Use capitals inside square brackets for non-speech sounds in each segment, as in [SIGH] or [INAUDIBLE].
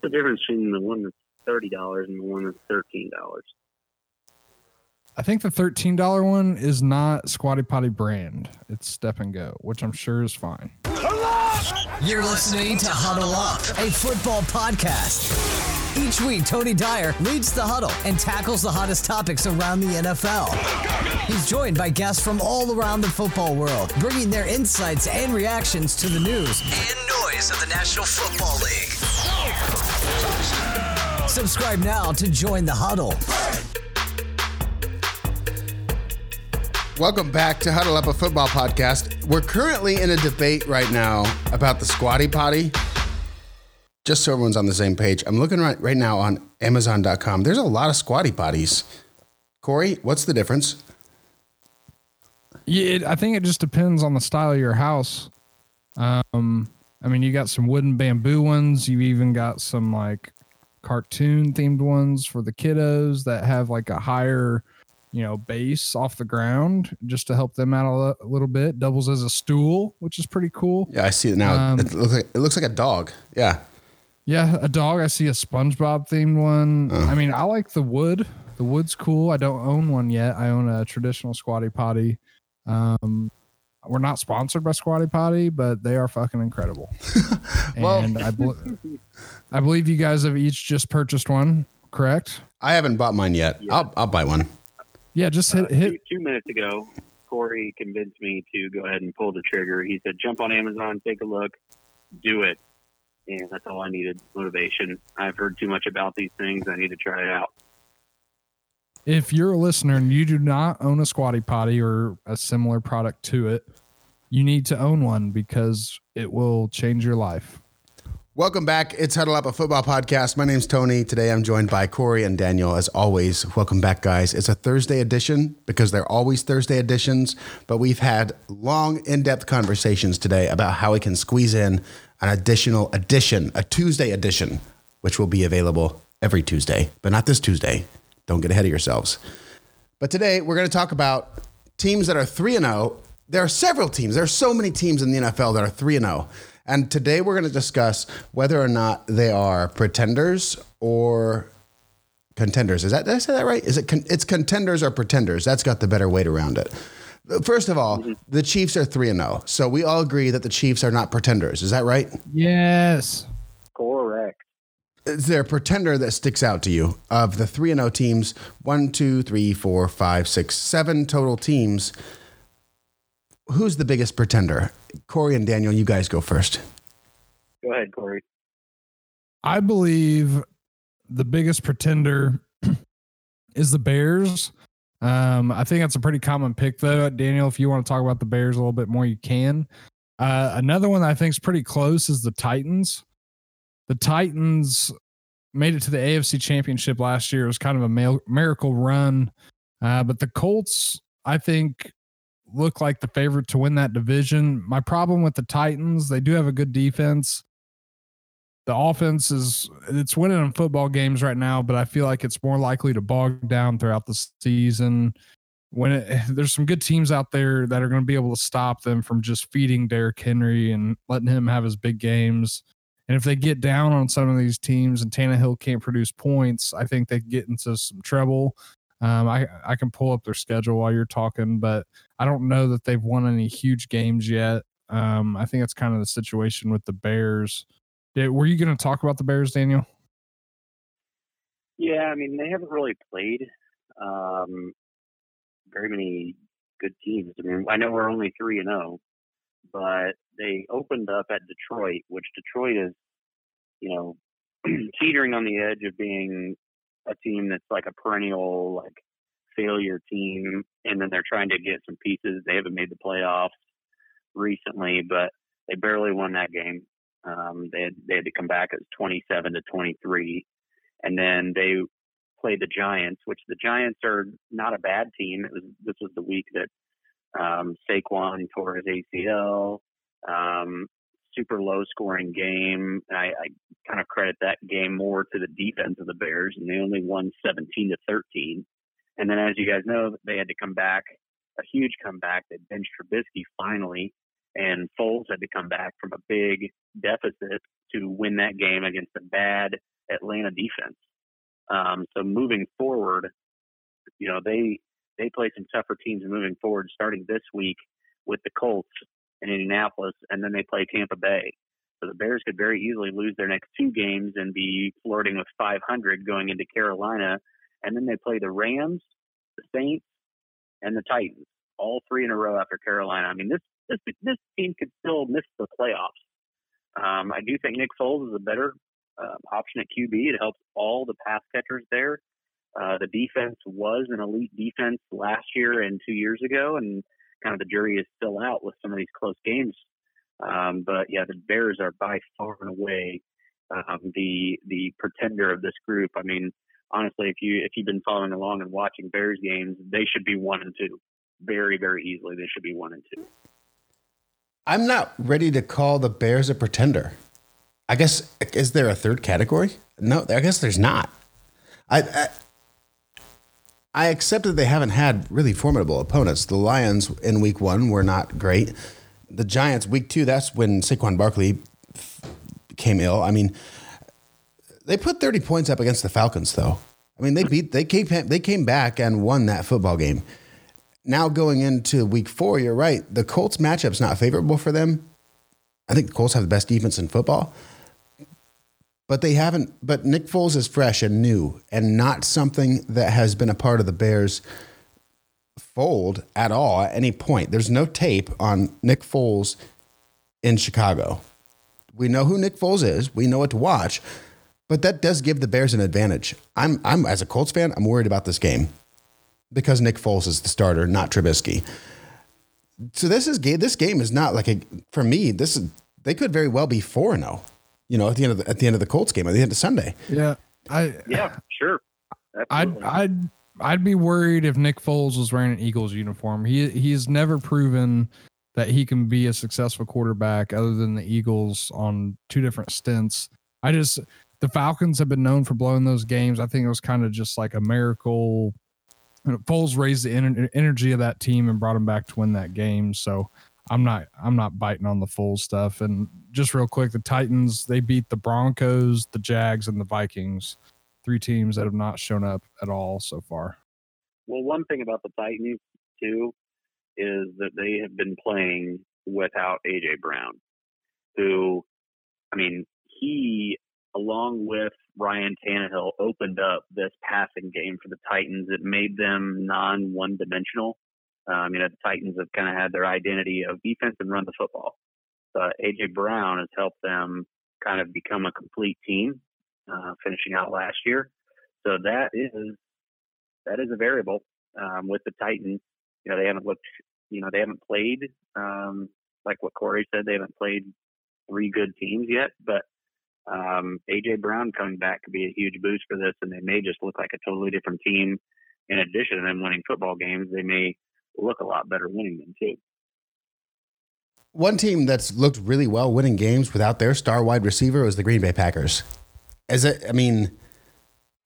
What's the difference between the one that's thirty dollars and the one that's thirteen dollars? I think the thirteen dollar one is not Squatty Potty brand. It's Step and Go, which I'm sure is fine. You're listening to Huddle Up, a football podcast. Each week, Tony Dyer leads the huddle and tackles the hottest topics around the NFL. He's joined by guests from all around the football world, bringing their insights and reactions to the news and noise of the National Football League. Subscribe now to join the huddle. Welcome back to Huddle Up a Football Podcast. We're currently in a debate right now about the squatty potty just so everyone's on the same page, I'm looking right, right now on Amazon.com. There's a lot of squatty potties. Corey, what's the difference? Yeah, it, I think it just depends on the style of your house. Um, I mean, you got some wooden bamboo ones. You even got some like cartoon themed ones for the kiddos that have like a higher, you know, base off the ground just to help them out a, little bit. Doubles as a stool, which is pretty cool. Yeah, I see it now. Um, it looks like it looks like a dog. Yeah. Yeah, a dog. I see a SpongeBob themed one. Uh. I mean, I like the wood. The wood's cool. I don't own one yet. I own a traditional squatty potty. Um, we're not sponsored by Squatty Potty, but they are fucking incredible. [LAUGHS] well, and I, I believe you guys have each just purchased one, correct? I haven't bought mine yet. Yeah. I'll I'll buy one. Yeah, just hit, uh, hit. Two, two minutes ago, Corey convinced me to go ahead and pull the trigger. He said, "Jump on Amazon, take a look, do it." and that's all I needed motivation. I've heard too much about these things. I need to try it out. If you're a listener and you do not own a squatty potty or a similar product to it, you need to own one because it will change your life. Welcome back. It's Huddle Up, a football podcast. My name's Tony. Today I'm joined by Corey and Daniel. As always, welcome back, guys. It's a Thursday edition because they're always Thursday editions, but we've had long, in depth conversations today about how we can squeeze in an additional edition, a Tuesday edition, which will be available every Tuesday, but not this Tuesday. Don't get ahead of yourselves. But today we're going to talk about teams that are 3 and 0. There are several teams. There are so many teams in the NFL that are 3 and 0. And today we're going to discuss whether or not they are pretenders or contenders. Is that did I say that right? Is it con- it's contenders or pretenders? That's got the better weight around it. First of all, mm-hmm. the Chiefs are 3 and 0. So we all agree that the Chiefs are not pretenders. Is that right? Yes. Correct. Is there a pretender that sticks out to you of the 3 and 0 teams? One, two, three, four, five, six, seven total teams. Who's the biggest pretender? Corey and Daniel, you guys go first. Go ahead, Corey. I believe the biggest pretender [CLEARS THROAT] is the Bears um, I think that's a pretty common pick, though. Daniel, if you want to talk about the Bears a little bit more, you can. Uh, another one that I think is pretty close is the Titans. The Titans made it to the AFC Championship last year. It was kind of a miracle run, uh, but the Colts, I think, look like the favorite to win that division. My problem with the Titans, they do have a good defense the offense is it's winning in football games right now, but I feel like it's more likely to bog down throughout the season. When it, [SIGHS] there's some good teams out there that are going to be able to stop them from just feeding Derrick Henry and letting him have his big games. And if they get down on some of these teams and Tannehill can't produce points, I think they get into some trouble. Um, I I can pull up their schedule while you're talking, but I don't know that they've won any huge games yet. Um, I think that's kind of the situation with the Bears. Did, were you going to talk about the Bears, Daniel? Yeah, I mean they haven't really played um, very many good teams. I mean, I know we're only three and zero, oh, but they opened up at Detroit, which Detroit is, you know, [CLEARS THROAT] teetering on the edge of being a team that's like a perennial like failure team, and then they're trying to get some pieces. They haven't made the playoffs recently, but they barely won that game. Um, they had they had to come back as 27 to 23, and then they played the Giants, which the Giants are not a bad team. It was this was the week that um, Saquon tore his ACL. Um, super low scoring game. I, I kind of credit that game more to the defense of the Bears, and they only won 17 to 13. And then, as you guys know, they had to come back a huge comeback. They benched Trubisky finally, and Foles had to come back from a big deficit to win that game against a bad Atlanta defense. Um, so moving forward, you know they they play some tougher teams moving forward, starting this week with the Colts in Indianapolis, and then they play Tampa Bay. So the Bears could very easily lose their next two games and be flirting with 500 going into Carolina, and then they play the Rams, the Saints, and the Titans, all three in a row after Carolina. I mean, this this this team could still miss the playoffs. Um, I do think Nick Foles is a better uh, option at QB. It helps all the pass catchers there. Uh, the defense was an elite defense last year and two years ago, and kind of the jury is still out with some of these close games. Um, but yeah, the Bears are by far and away um, the the pretender of this group. I mean, honestly, if you if you've been following along and watching Bears games, they should be one and two, very very easily. They should be one and two. I'm not ready to call the Bears a pretender. I guess is there a third category? No, I guess there's not. I, I I accept that they haven't had really formidable opponents. The Lions in week one were not great. The Giants, week two, that's when Saquon Barkley came ill. I mean, they put 30 points up against the Falcons, though. I mean, they beat, they came, they came back and won that football game. Now going into week four, you're right. The Colts matchup's not favorable for them. I think the Colts have the best defense in football but they haven't. But Nick Foles is fresh and new, and not something that has been a part of the Bears' fold at all at any point. There's no tape on Nick Foles in Chicago. We know who Nick Foles is. We know what to watch, but that does give the Bears an advantage. I'm, I'm as a Colts fan, I'm worried about this game because Nick Foles is the starter, not Trubisky. So this is this game is not like a for me. This is they could very well be four zero oh you know, at the end of the, at the end of the Colts game, at the end of Sunday. Yeah, I yeah, sure. Absolutely. I'd I'd I'd be worried if Nick Foles was wearing an Eagles uniform. He he's never proven that he can be a successful quarterback other than the Eagles on two different stints. I just the Falcons have been known for blowing those games. I think it was kind of just like a miracle. Foles raised the energy of that team and brought them back to win that game. So I'm not I'm not biting on the Foles stuff. And just real quick, the Titans they beat the Broncos, the Jags, and the Vikings, three teams that have not shown up at all so far. Well, one thing about the Titans too is that they have been playing without AJ Brown, who, I mean, he along with Ryan Tannehill opened up this passing game for the Titans. It made them non one dimensional um, you know, the Titans have kind of had their identity of defense and run the football. But AJ Brown has helped them kind of become a complete team, uh, finishing out last year. So that is that is a variable um, with the Titans. You know, they haven't looked. You know, they haven't played um, like what Corey said. They haven't played three good teams yet, but um, AJ Brown coming back could be a huge boost for this, and they may just look like a totally different team. In addition to them winning football games, they may look a lot better winning them too. One team that's looked really well winning games without their star wide receiver was the Green Bay Packers. As I mean,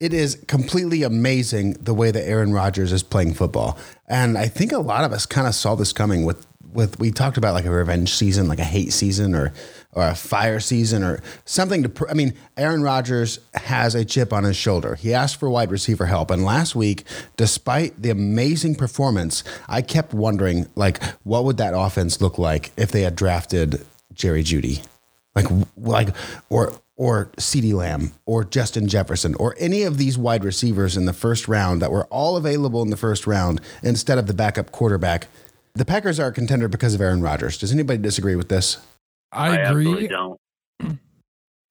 it is completely amazing the way that Aaron Rodgers is playing football, and I think a lot of us kind of saw this coming with with we talked about like a revenge season, like a hate season, or or a fire season, or something to. Pr- I mean, Aaron Rodgers has a chip on his shoulder. He asked for wide receiver help, and last week, despite the amazing performance, I kept wondering like, what would that offense look like if they had drafted Jerry Jeudy, like like or or CeeDee Lamb or Justin Jefferson or any of these wide receivers in the first round that were all available in the first round instead of the backup quarterback the Packers are a contender because of Aaron Rodgers. Does anybody disagree with this? I, I agree. don't.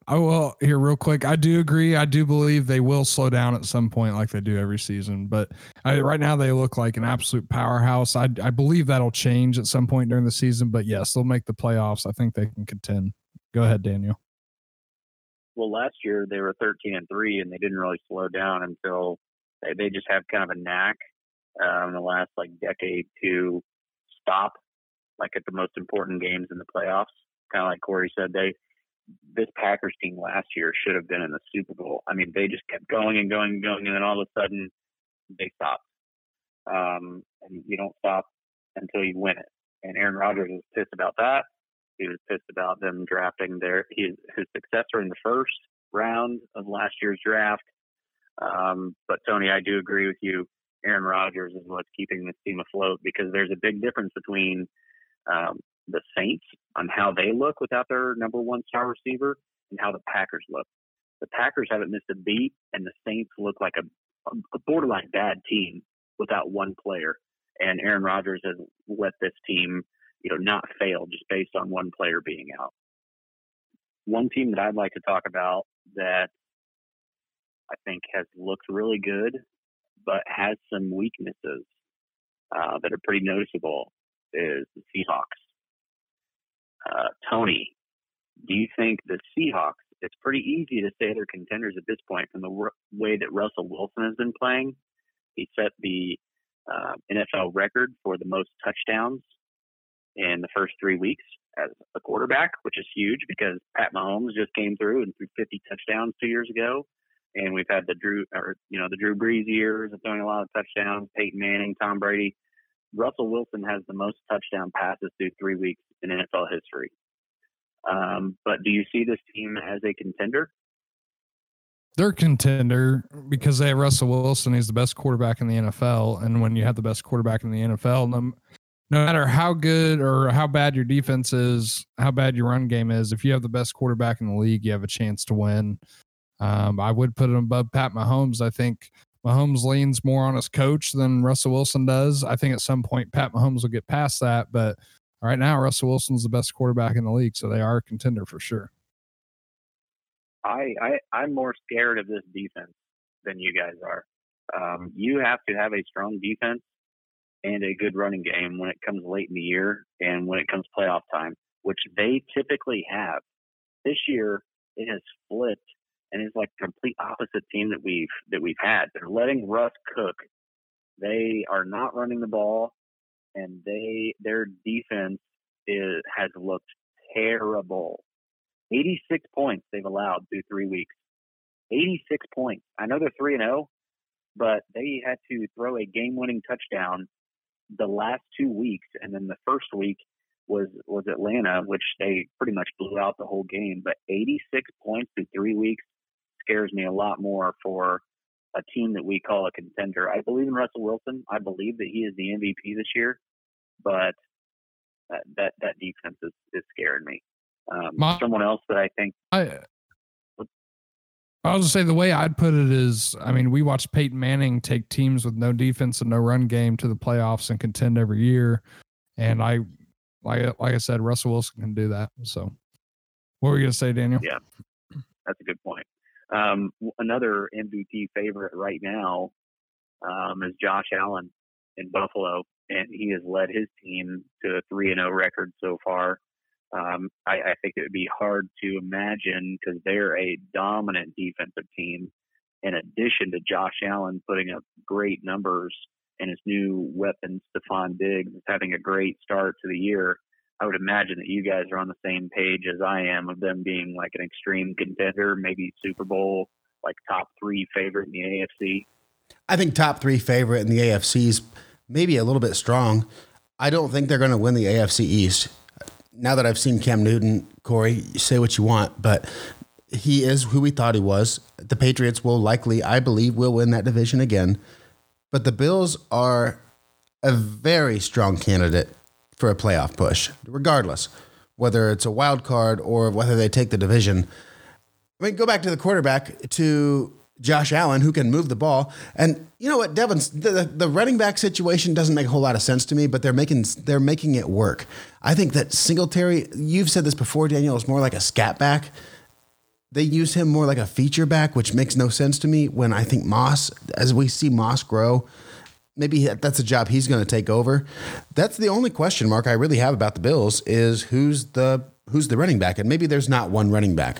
I will here real quick. I do agree. I do believe they will slow down at some point, like they do every season. But I, right now, they look like an absolute powerhouse. I, I believe that'll change at some point during the season. But yes, they'll make the playoffs. I think they can contend. Go ahead, Daniel. Well, last year they were 13 and three, and they didn't really slow down until they, they just have kind of a knack um, in the last like decade to stop like at the most important games in the playoffs. Kind of like Corey said, they this Packers team last year should have been in the Super Bowl. I mean, they just kept going and going and going, and then all of a sudden they stopped. Um, and you don't stop until you win it. And Aaron Rodgers was pissed about that. he was pissed about them drafting their his, his successor in the first round of last year's draft. Um, but Tony, I do agree with you. Aaron Rodgers is what's keeping this team afloat because there's a big difference between um, the Saints on how they look without their number one star receiver and how the Packers look. The Packers haven't missed a beat, and the Saints look like a, a borderline bad team without one player. And Aaron Rodgers has let this team, you know, not fail just based on one player being out. One team that I'd like to talk about that I think has looked really good, but has some weaknesses uh, that are pretty noticeable is the Seahawks. Uh, Tony, do you think the Seahawks? It's pretty easy to say they're contenders at this point from the r- way that Russell Wilson has been playing. He set the uh, NFL record for the most touchdowns in the first three weeks as a quarterback, which is huge because Pat Mahomes just came through and threw 50 touchdowns two years ago. And we've had the Drew, or you know, the Drew Brees years of throwing a lot of touchdowns. Peyton Manning, Tom Brady. Russell Wilson has the most touchdown passes through three weeks in NFL history. Um, but do you see this team as a contender? They're contender because they have Russell Wilson. He's the best quarterback in the NFL. And when you have the best quarterback in the NFL, no, no matter how good or how bad your defense is, how bad your run game is, if you have the best quarterback in the league, you have a chance to win. Um, I would put him above Pat Mahomes. I think Mahomes leans more on his coach than Russell Wilson does. I think at some point Pat Mahomes will get past that, but right now Russell Wilson's the best quarterback in the league, so they are a contender for sure. I, I I'm more scared of this defense than you guys are. Um, you have to have a strong defense and a good running game when it comes late in the year and when it comes playoff time, which they typically have. This year it has flipped and it's like complete opposite team that we've that we've had. They're letting Russ cook. They are not running the ball, and they their defense is has looked terrible. 86 points they've allowed through three weeks. 86 points. I know they're three and zero, but they had to throw a game-winning touchdown the last two weeks, and then the first week was was Atlanta, which they pretty much blew out the whole game. But 86 points through three weeks scares me a lot more for a team that we call a contender. I believe in Russell Wilson. I believe that he is the MVP this year, but that that, that defense is, is scaring me. Um, My, someone else that I think I I was to say the way I'd put it is, I mean, we watched Peyton Manning take teams with no defense and no run game to the playoffs and contend every year, and I like like I said, Russell Wilson can do that. So, what were you gonna say, Daniel? Yeah, that's a good point. Um, another MVP favorite right now um, is Josh Allen in Buffalo, and he has led his team to a three and zero oh record so far. Um, I, I think it would be hard to imagine because they're a dominant defensive team. In addition to Josh Allen putting up great numbers and his new weapon, Stefon Diggs, is having a great start to the year. I would imagine that you guys are on the same page as I am of them being like an extreme contender, maybe Super Bowl, like top three favorite in the AFC. I think top three favorite in the AFC is maybe a little bit strong. I don't think they're going to win the AFC East. Now that I've seen Cam Newton, Corey, say what you want, but he is who we thought he was. The Patriots will likely, I believe, will win that division again. But the Bills are a very strong candidate for a playoff push, regardless whether it's a wild card or whether they take the division. I mean, go back to the quarterback to Josh Allen, who can move the ball. And you know what, Devon's the, the running back situation doesn't make a whole lot of sense to me, but they're making they're making it work. I think that Singletary, you've said this before, Daniel, is more like a scat back. They use him more like a feature back, which makes no sense to me. When I think Moss, as we see Moss grow, maybe that's a job he's going to take over. That's the only question mark I really have about the Bills is who's the who's the running back, and maybe there's not one running back.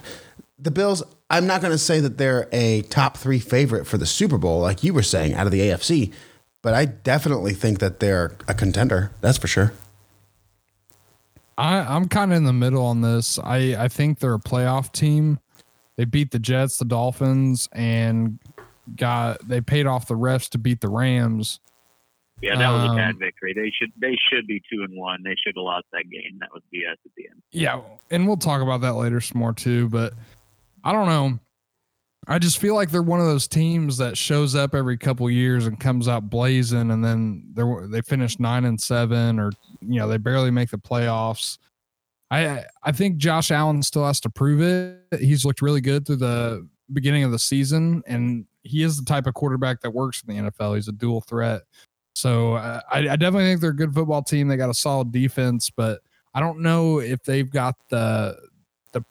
The Bills. I'm not going to say that they're a top three favorite for the Super Bowl, like you were saying, out of the AFC, but I definitely think that they're a contender. That's for sure. I, I'm kind of in the middle on this. I, I think they're a playoff team. They beat the Jets, the Dolphins, and got they paid off the refs to beat the Rams. Yeah, that was Um, a bad victory. They should they should be two and one. They should have lost that game. That was BS at the end. Yeah, and we'll talk about that later some more too. But I don't know. I just feel like they're one of those teams that shows up every couple years and comes out blazing, and then they they finish nine and seven, or you know they barely make the playoffs. I I think Josh Allen still has to prove it. He's looked really good through the beginning of the season, and he is the type of quarterback that works in the NFL. He's a dual threat. So uh, I, I definitely think they're a good football team. They got a solid defense, but I don't know if they've got the the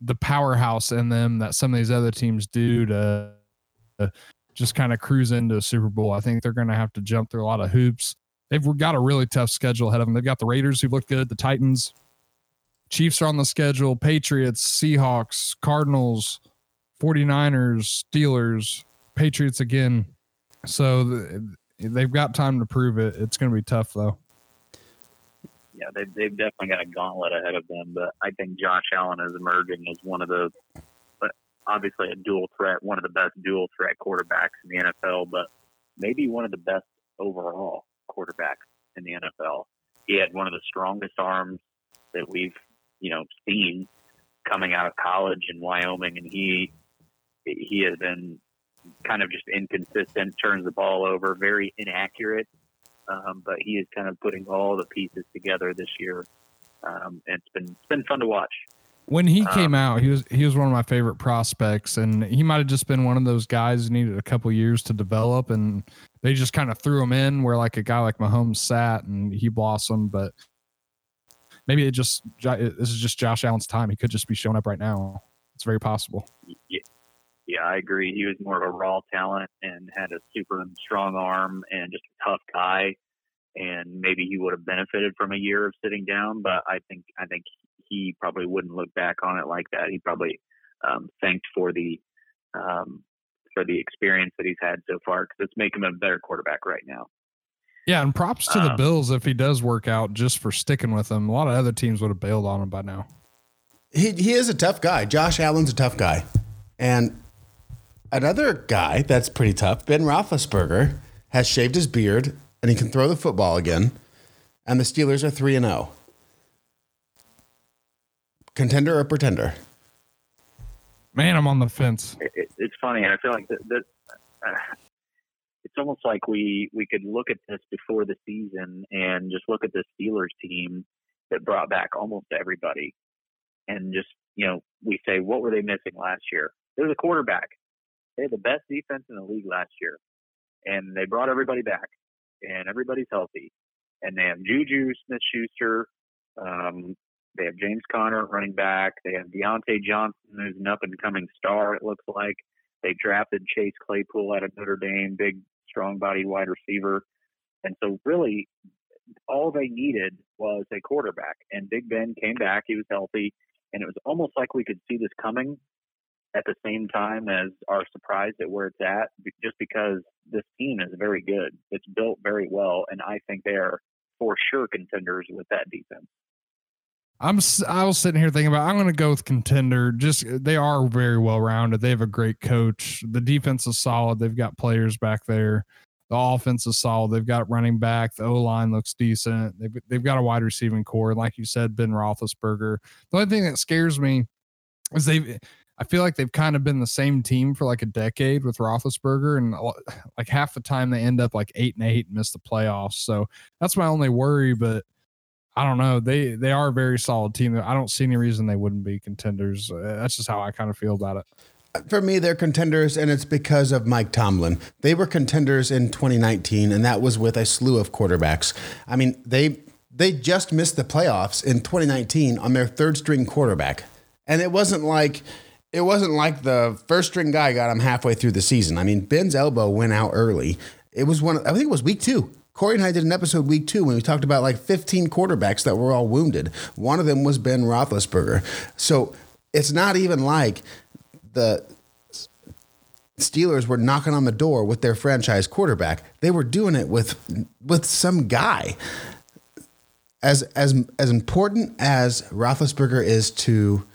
the powerhouse in them that some of these other teams do to, to just kind of cruise into a Super Bowl. I think they're going to have to jump through a lot of hoops. They've got a really tough schedule ahead of them. They've got the Raiders who've looked good, the Titans, Chiefs are on the schedule, Patriots, Seahawks, Cardinals, 49ers, Steelers, Patriots again. So th- they've got time to prove it. It's going to be tough though. Yeah, they've, they've definitely got a gauntlet ahead of them. But I think Josh Allen is emerging as one of the, obviously a dual threat, one of the best dual threat quarterbacks in the NFL. But maybe one of the best overall quarterbacks in the NFL. He had one of the strongest arms that we've you know seen coming out of college in Wyoming, and he he has been kind of just inconsistent, turns the ball over, very inaccurate. Um, but he is kind of putting all the pieces together this year, um, and it's been it's been fun to watch. When he Um, came out, he was he was one of my favorite prospects, and he might have just been one of those guys who needed a couple years to develop, and they just kind of threw him in where like a guy like Mahomes sat and he blossomed. But maybe it just this is just Josh Allen's time. He could just be showing up right now. It's very possible. Yeah, yeah, I agree. He was more of a raw talent and had a super strong arm and just a tough guy. And maybe he would have benefited from a year of sitting down, but I think I think he probably wouldn't look back on it like that. He probably um, thanked for the um, for the experience that he's had so far because it's making him a better quarterback right now. Yeah, and props to the Um, Bills if he does work out just for sticking with him. A lot of other teams would have bailed on him by now. He, he is a tough guy. Josh Allen's a tough guy. And another guy that's pretty tough, Ben Roethlisberger, has shaved his beard and he can throw the football again. And the Steelers are 3 and 0. Contender or pretender? Man, I'm on the fence. it, it, it's funny, and I feel like that, that uh, it's almost like we we could look at this before the season and just look at the Steelers team that brought back almost everybody, and just you know we say what were they missing last year? There's a quarterback. They had the best defense in the league last year, and they brought everybody back, and everybody's healthy, and they have Juju Smith-Schuster. Um, they have James Conner running back. They have Diontae Johnson, who's an up and coming star. It looks like they drafted Chase Claypool out of Notre Dame, big, strong body wide receiver. And so, really, all they needed was a quarterback. And Big Ben came back. He was healthy. And it was almost like we could see this coming at the same time as our surprise at where it's at, just because this team is very good. It's built very well. And I think they are for sure contenders with that defense. I'm I was sitting here thinking about I'm going to go with contender. Just uh, they are very well rounded. They have a great coach. The defense is solid. They've got players back there. The offense is solid. They've got running back. The O line looks decent. They've they've got a wide receiving corps. Like you said, Ben Roethlisberger. The only thing that scares me is they. I feel like they've kind of been the same team for like a decade with Roethlisberger, and like half the time they end up like eight and eight and miss the playoffs. So that's my only worry. But I don't know. They they are a very solid team. I don't see any reason they wouldn't be contenders. Uh, that's just how I kind of feel about it. For me, they're contenders, and it's because of Mike Tomlin. They were contenders in 2019, and that was with a slew of quarterbacks. I mean, they they just missed the playoffs in 2019 on their third string quarterback, and it wasn't like it wasn't like the first string guy got him halfway through the season. I mean, Ben's elbow went out early. It was one. I think it was week two. Corey and I did an episode week two when we talked about like 15 quarterbacks that were all wounded. One of them was Ben Roethlisberger. So it's not even like the Steelers were knocking on the door with their franchise quarterback. They were doing it with with some guy. As as as important as Roethlisberger is to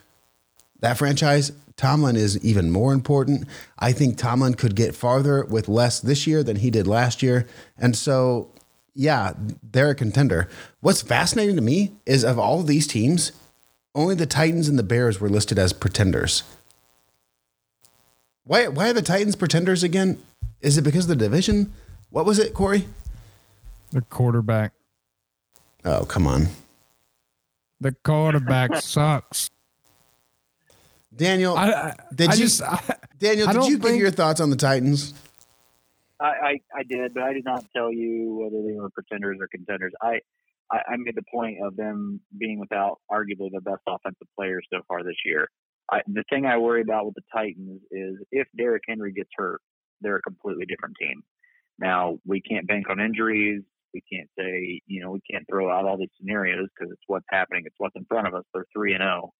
that franchise, Tomlin is even more important. I think Tomlin could get farther with less this year than he did last year, and so yeah, they're a contender. What's fascinating to me is of all of these teams, only the Titans and the Bears were listed as pretenders. Why, why are the Titans pretenders again? Is it because of the division? What was it, Corey? The quarterback. Oh, come on. The quarterback [LAUGHS] sucks. Daniel, I, I did I you just I, Daniel, did don't you give think- your thoughts on the Titans? I, I, I did, but I did not tell you whether they were pretenders or contenders. I, I, I made the point of them being without arguably the best offensive players so far this year. I, the thing I worry about with the Titans is if Derrick Henry gets hurt, they're a completely different team. Now we can't bank on injuries. We can't say, you know, we can't throw out all these scenarios because it's what's happening. It's what's in front of us. They're three and zero,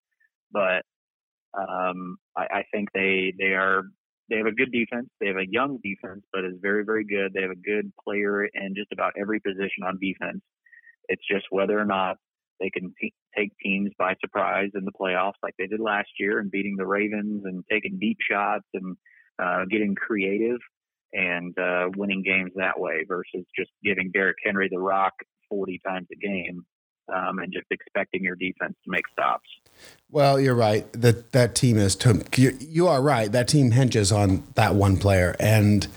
but um, I, I think they they are they have a good defense. They have a young defense, but is very, very good. They have a good player in just about every position on defense. It's just whether or not they can t- take teams by surprise in the playoffs like they did last year and beating the Ravens and taking deep shots and uh, getting creative and uh, winning games that way versus just giving Derrick Henry the rock 40 times a game um, and just expecting your defense to make stops. Well, you're right. That that team is to you, you are right. That team hinges on that one player and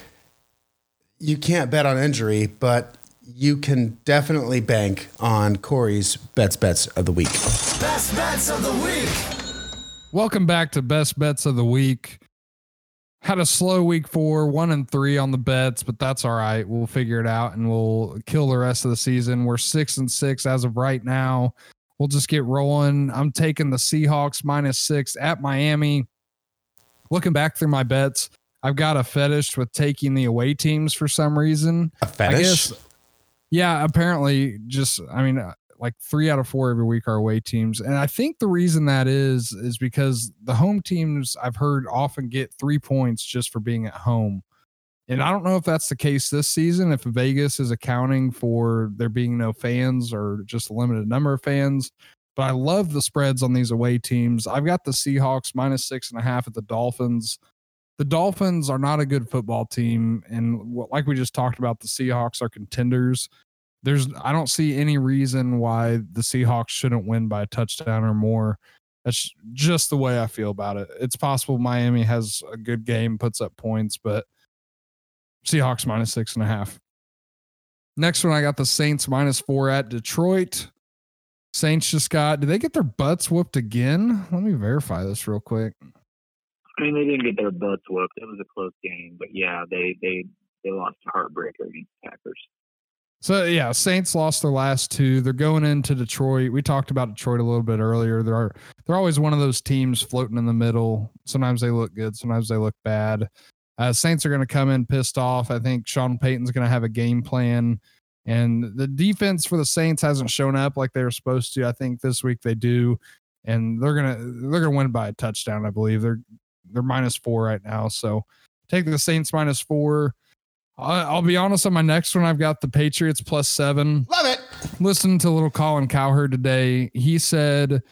you can't bet on injury, but you can definitely bank on Corey's bets bets of the week. Best bets of the week. Welcome back to Best Bets of the Week. Had a slow week four, one and three on the bets, but that's all right. We'll figure it out and we'll kill the rest of the season. We're six and six as of right now. We'll just get rolling. I'm taking the Seahawks minus six at Miami. Looking back through my bets, I've got a fetish with taking the away teams for some reason. A fetish? guess- Yeah, apparently, just I mean, like three out of four every week are away teams, and I think the reason that is is because the home teams I've heard often get three points just for being at home, and I don't know if that's the case this season. If Vegas is accounting for there being no fans or just a limited number of fans, but I love the spreads on these away teams. I've got the Seahawks minus six and a half at the Dolphins. The Dolphins are not a good football team, and like we just talked about, the Seahawks are contenders. There's, I don't see any reason why the Seahawks shouldn't win by a touchdown or more. That's just the way I feel about it. It's possible Miami has a good game, puts up points, but Seahawks minus six and a half. Next one, I got the Saints minus four at Detroit. Saints just got, did they get their butts whooped again? Let me verify this real quick. I mean, they didn't get their butts whooped. It was a close game, but yeah, they they they lost a heartbreaker against Packers. So yeah, Saints lost their last two. They're going into Detroit. We talked about Detroit a little bit earlier. They're they're always one of those teams floating in the middle. Sometimes they look good, sometimes they look bad. Uh, Saints are going to come in pissed off. I think Sean Payton's going to have a game plan, and the defense for the Saints hasn't shown up like they were supposed to. I think this week they do, and they're gonna they're gonna win by a touchdown. I believe they're they're minus four right now. So take the Saints minus four. I'll be honest on my next one. I've got the Patriots plus seven. Love it. Listening to little Colin Cowherd today, he said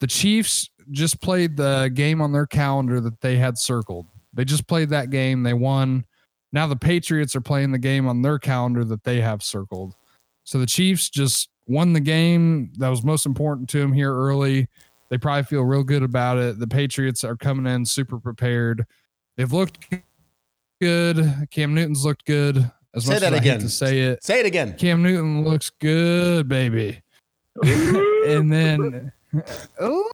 the Chiefs just played the game on their calendar that they had circled. They just played that game. They won. Now the Patriots are playing the game on their calendar that they have circled. So the Chiefs just won the game that was most important to them here early. They probably feel real good about it. The Patriots are coming in super prepared. They've looked good. Cam Newton's looked good. As Say much that as I hate again. to say it, Say it again. Cam Newton looks good, baby. [LAUGHS] and then, Ooh.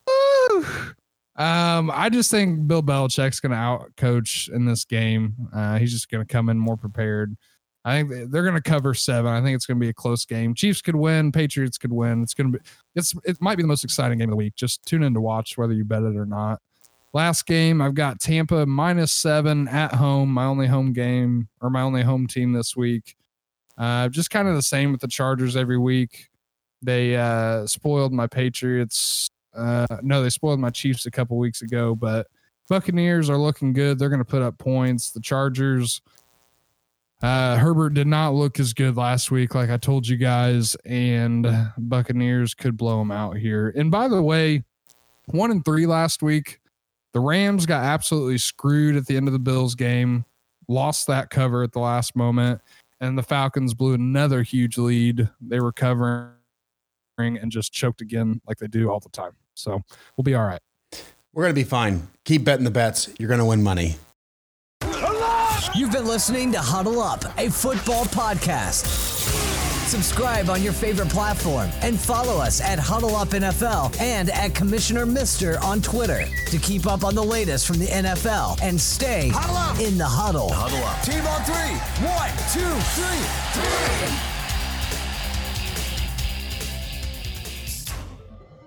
um, I just think Bill Belichick's going to out coach in this game. Uh, he's just going to come in more prepared. I think they're going to cover seven. I think it's going to be a close game. Chiefs could win. Patriots could win. It's going to be. It's it might be the most exciting game of the week. Just tune in to watch whether you bet it or not. Last game, I've got Tampa minus seven at home. My only home game or my only home team this week. Uh, just kind of the same with the Chargers every week. They uh, spoiled my Patriots. Uh, no, they spoiled my Chiefs a couple weeks ago, but Buccaneers are looking good. They're going to put up points. The Chargers, uh, Herbert did not look as good last week, like I told you guys, and Buccaneers could blow them out here. And by the way, one and three last week. The Rams got absolutely screwed at the end of the Bills game, lost that cover at the last moment. and the Falcons blew another huge lead. They were covering and just choked again, like they do all the time. So we'll be all right. We're going to be fine. Keep betting the bets. You're going to win money. You've been listening to Huddle Up, a football podcast. Subscribe on your favorite platform and follow us at Huddle Up NFL and at Commissioner Mister on Twitter to keep up on the latest from the NFL and stay in the huddle. Huddle up. Team on three. One, two, three.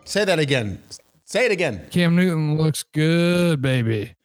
Say that again. Say it again. Cam Newton looks good, baby.